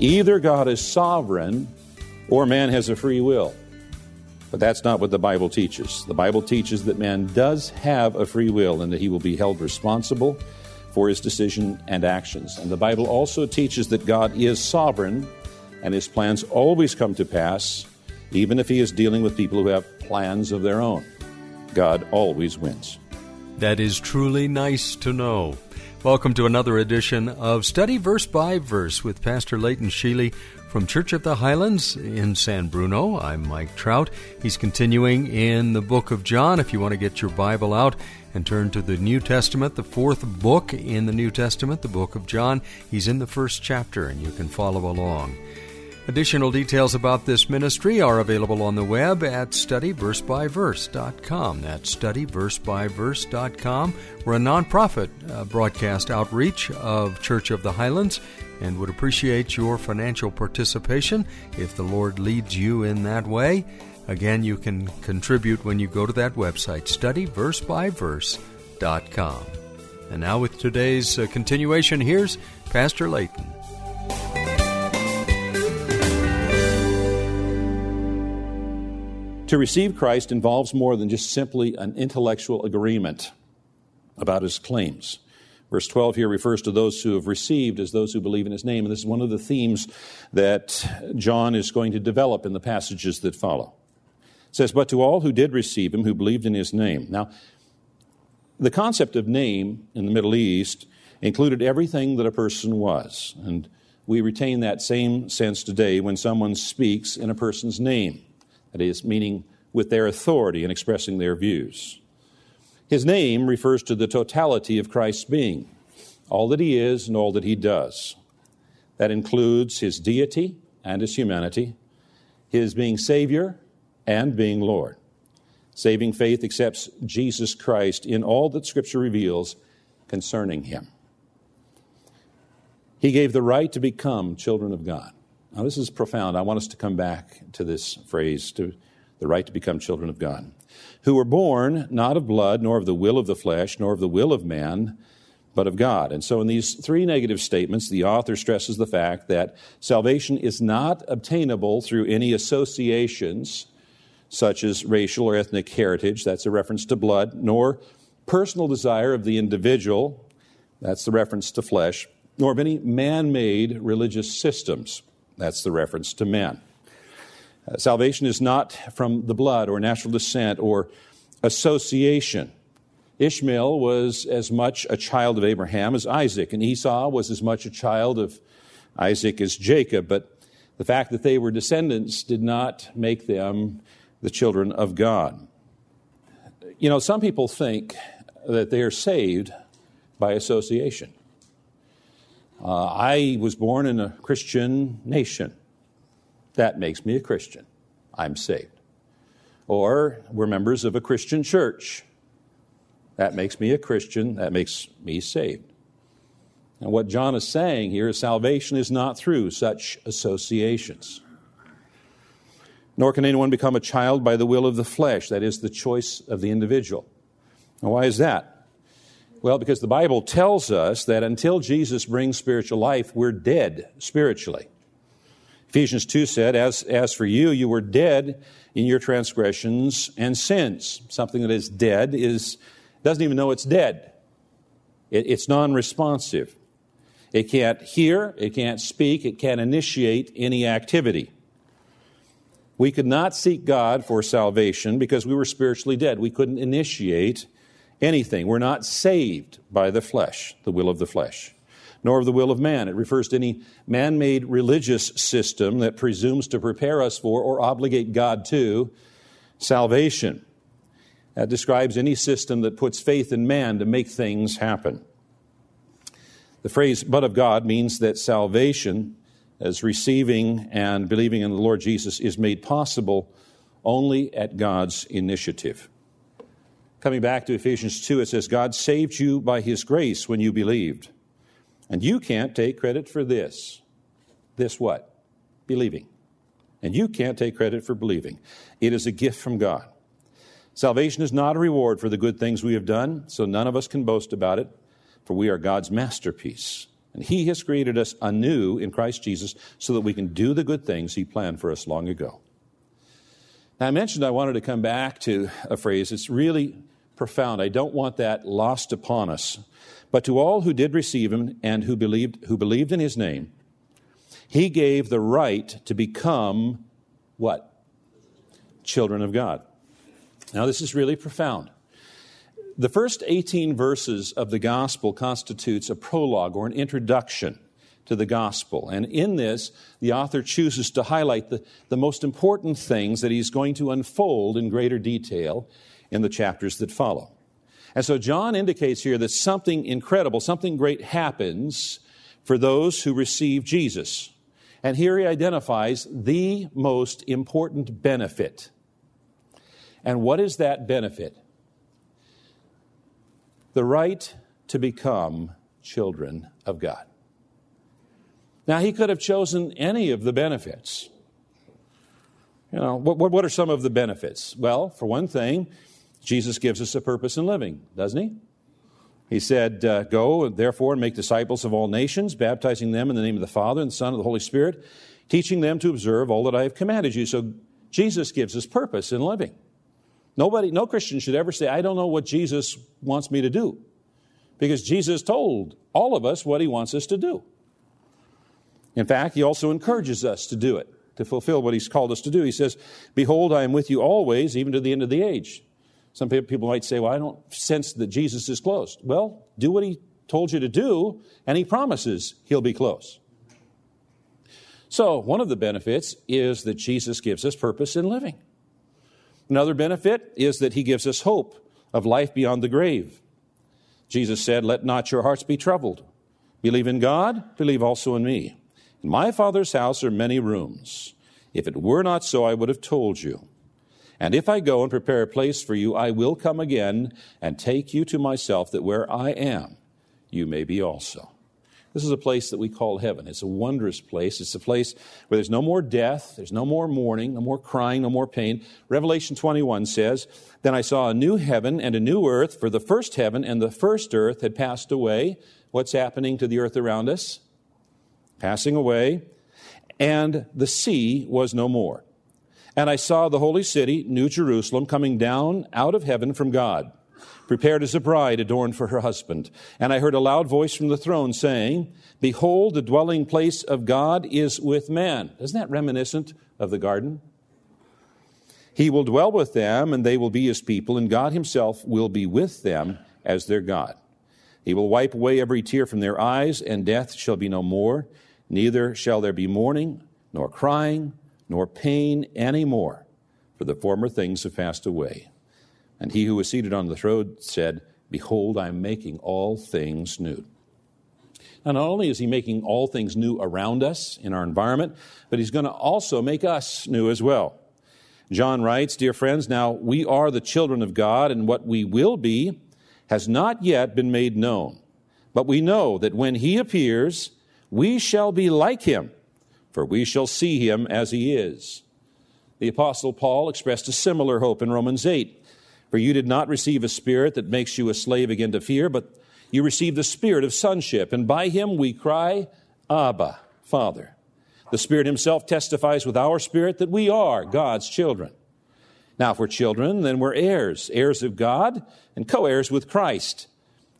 Either God is sovereign or man has a free will. But that's not what the Bible teaches. The Bible teaches that man does have a free will and that he will be held responsible for his decision and actions. And the Bible also teaches that God is sovereign and his plans always come to pass, even if he is dealing with people who have plans of their own. God always wins. That is truly nice to know. Welcome to another edition of Study Verse by Verse with Pastor Leighton Sheely from Church of the Highlands in San Bruno. I'm Mike Trout. He's continuing in the book of John. If you want to get your Bible out and turn to the New Testament, the fourth book in the New Testament, the book of John, he's in the first chapter and you can follow along. Additional details about this ministry are available on the web at studyversebyverse.com. That's studyversebyverse.com. We're a nonprofit uh, broadcast outreach of Church of the Highlands and would appreciate your financial participation if the Lord leads you in that way. Again, you can contribute when you go to that website, studyversebyverse.com. And now, with today's uh, continuation, here's Pastor Leighton. To receive Christ involves more than just simply an intellectual agreement about his claims. Verse 12 here refers to those who have received as those who believe in his name. And this is one of the themes that John is going to develop in the passages that follow. It says, But to all who did receive him, who believed in his name. Now, the concept of name in the Middle East included everything that a person was. And we retain that same sense today when someone speaks in a person's name. That is, meaning with their authority and expressing their views. His name refers to the totality of Christ's being, all that he is and all that he does. That includes his deity and his humanity, his being Savior and being Lord. Saving faith accepts Jesus Christ in all that Scripture reveals concerning him. He gave the right to become children of God. Now, this is profound. I want us to come back to this phrase, to the right to become children of God, who were born not of blood, nor of the will of the flesh, nor of the will of man, but of God. And so, in these three negative statements, the author stresses the fact that salvation is not obtainable through any associations, such as racial or ethnic heritage, that's a reference to blood, nor personal desire of the individual, that's the reference to flesh, nor of any man made religious systems. That's the reference to men. Uh, salvation is not from the blood or natural descent or association. Ishmael was as much a child of Abraham as Isaac, and Esau was as much a child of Isaac as Jacob. But the fact that they were descendants did not make them the children of God. You know, some people think that they are saved by association. Uh, I was born in a Christian nation. That makes me a Christian. I'm saved. Or we're members of a Christian church. That makes me a Christian. That makes me saved. And what John is saying here is salvation is not through such associations. Nor can anyone become a child by the will of the flesh, that is, the choice of the individual. Now, why is that? Well, because the Bible tells us that until Jesus brings spiritual life, we're dead spiritually. Ephesians 2 said, as, as for you, you were dead in your transgressions and sins. Something that is dead is, doesn't even know it's dead. It, it's non responsive. It can't hear, it can't speak, it can't initiate any activity. We could not seek God for salvation because we were spiritually dead. We couldn't initiate anything. We're not saved by the flesh, the will of the flesh, nor of the will of man. It refers to any man made religious system that presumes to prepare us for or obligate God to salvation. That describes any system that puts faith in man to make things happen. The phrase but of God means that salvation, as receiving and believing in the Lord Jesus, is made possible only at God's initiative. Coming back to Ephesians 2, it says, God saved you by his grace when you believed. And you can't take credit for this. This what? Believing. And you can't take credit for believing. It is a gift from God. Salvation is not a reward for the good things we have done, so none of us can boast about it, for we are God's masterpiece. And He has created us anew in Christ Jesus so that we can do the good things He planned for us long ago. Now, I mentioned I wanted to come back to a phrase. It's really profound. I don't want that lost upon us. But to all who did receive Him and who believed, who believed in His name, He gave the right to become what? Children of God. Now, this is really profound. The first 18 verses of the gospel constitutes a prologue or an introduction to the gospel. And in this, the author chooses to highlight the, the most important things that he's going to unfold in greater detail in the chapters that follow. And so John indicates here that something incredible, something great happens for those who receive Jesus. And here he identifies the most important benefit and what is that benefit? The right to become children of God. Now, he could have chosen any of the benefits. You know, what, what are some of the benefits? Well, for one thing, Jesus gives us a purpose in living, doesn't he? He said, uh, Go, therefore, and make disciples of all nations, baptizing them in the name of the Father and the Son and the Holy Spirit, teaching them to observe all that I have commanded you. So Jesus gives us purpose in living. Nobody, no Christian should ever say, I don't know what Jesus wants me to do. Because Jesus told all of us what he wants us to do. In fact, he also encourages us to do it, to fulfill what he's called us to do. He says, Behold, I am with you always, even to the end of the age. Some people might say, Well, I don't sense that Jesus is close. Well, do what he told you to do, and he promises he'll be close. So, one of the benefits is that Jesus gives us purpose in living. Another benefit is that he gives us hope of life beyond the grave. Jesus said, Let not your hearts be troubled. Believe in God, believe also in me. In my Father's house are many rooms. If it were not so, I would have told you. And if I go and prepare a place for you, I will come again and take you to myself, that where I am, you may be also. This is a place that we call heaven. It's a wondrous place. It's a place where there's no more death, there's no more mourning, no more crying, no more pain. Revelation 21 says, Then I saw a new heaven and a new earth, for the first heaven and the first earth had passed away. What's happening to the earth around us? Passing away. And the sea was no more. And I saw the holy city, New Jerusalem, coming down out of heaven from God prepared as a bride adorned for her husband. And I heard a loud voice from the throne saying, Behold, the dwelling place of God is with man. Isn't that reminiscent of the garden? He will dwell with them, and they will be his people, and God himself will be with them as their God. He will wipe away every tear from their eyes, and death shall be no more. Neither shall there be mourning, nor crying, nor pain any more, for the former things have passed away. And he who was seated on the throne said, Behold, I am making all things new. Now, not only is he making all things new around us in our environment, but he's going to also make us new as well. John writes, Dear friends, now we are the children of God, and what we will be has not yet been made known. But we know that when he appears, we shall be like him, for we shall see him as he is. The Apostle Paul expressed a similar hope in Romans 8. For you did not receive a spirit that makes you a slave again to fear, but you received the spirit of sonship, and by him we cry, Abba, Father. The Spirit Himself testifies with our spirit that we are God's children. Now, if we're children, then we're heirs, heirs of God, and co heirs with Christ,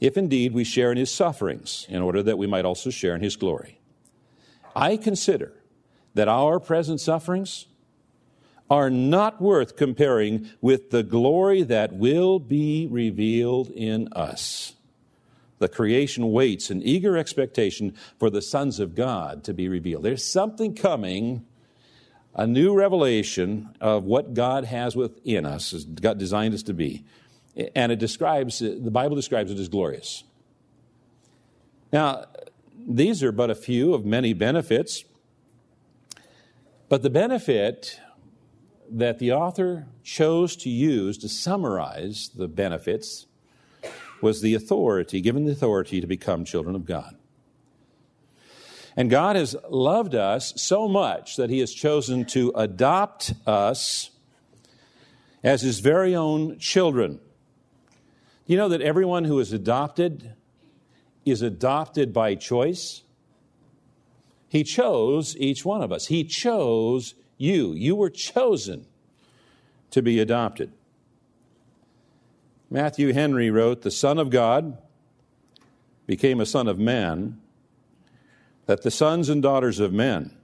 if indeed we share in His sufferings, in order that we might also share in His glory. I consider that our present sufferings are not worth comparing with the glory that will be revealed in us. The creation waits in eager expectation for the sons of God to be revealed. There's something coming, a new revelation of what God has within us, as God designed us to be. And it describes, the Bible describes it as glorious. Now, these are but a few of many benefits. But the benefit that the author chose to use to summarize the benefits was the authority, given the authority to become children of God. And God has loved us so much that He has chosen to adopt us as His very own children. You know that everyone who is adopted is adopted by choice? He chose each one of us. He chose you. You were chosen to be adopted. Matthew Henry wrote, The Son of God became a son of man, that the sons and daughters of men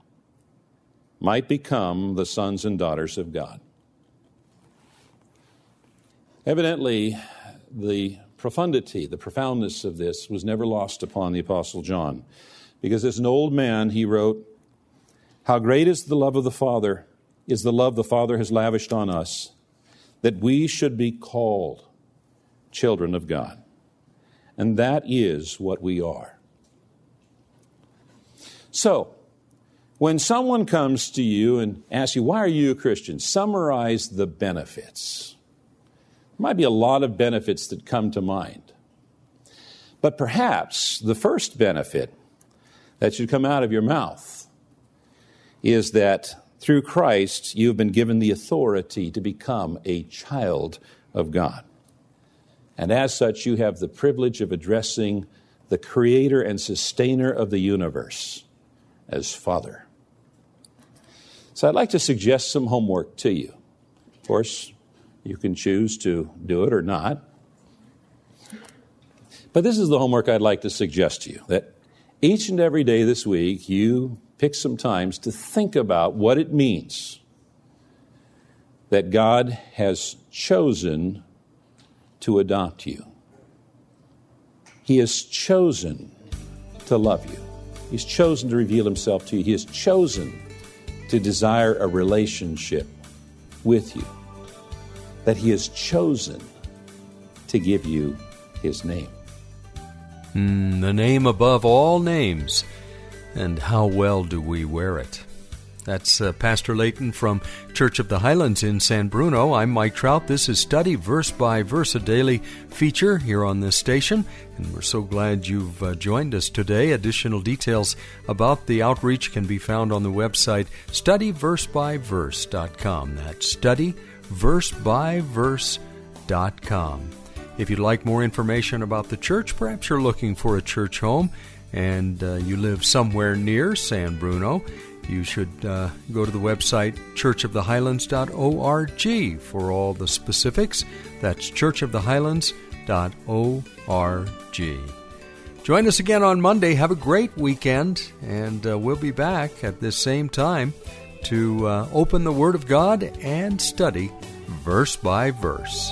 might become the sons and daughters of God. Evidently, the profundity, the profoundness of this was never lost upon the Apostle John, because as an old man, he wrote, How great is the love of the Father, is the love the Father has lavished on us, that we should be called children of God. And that is what we are. So, when someone comes to you and asks you, Why are you a Christian? summarize the benefits. Might be a lot of benefits that come to mind. But perhaps the first benefit that should come out of your mouth is that through Christ you have been given the authority to become a child of God. And as such, you have the privilege of addressing the creator and sustainer of the universe as Father. So I'd like to suggest some homework to you. Of course, you can choose to do it or not. But this is the homework I'd like to suggest to you that each and every day this week you pick some times to think about what it means that God has chosen to adopt you. He has chosen to love you. He's chosen to reveal himself to you. He has chosen to desire a relationship with you. That he has chosen to give you his name. Mm, the name above all names. And how well do we wear it? That's uh, Pastor Leighton from Church of the Highlands in San Bruno. I'm Mike Trout. This is Study Verse by Verse, a daily feature here on this station. And we're so glad you've uh, joined us today. Additional details about the outreach can be found on the website studyversebyverse.com. That's studyversebyverse.com. If you'd like more information about the church, perhaps you're looking for a church home and uh, you live somewhere near San Bruno, you should uh, go to the website churchofthehighlands.org for all the specifics. That's churchofthehighlands.org. Join us again on Monday. Have a great weekend, and uh, we'll be back at this same time to uh, open the Word of God and study verse by verse.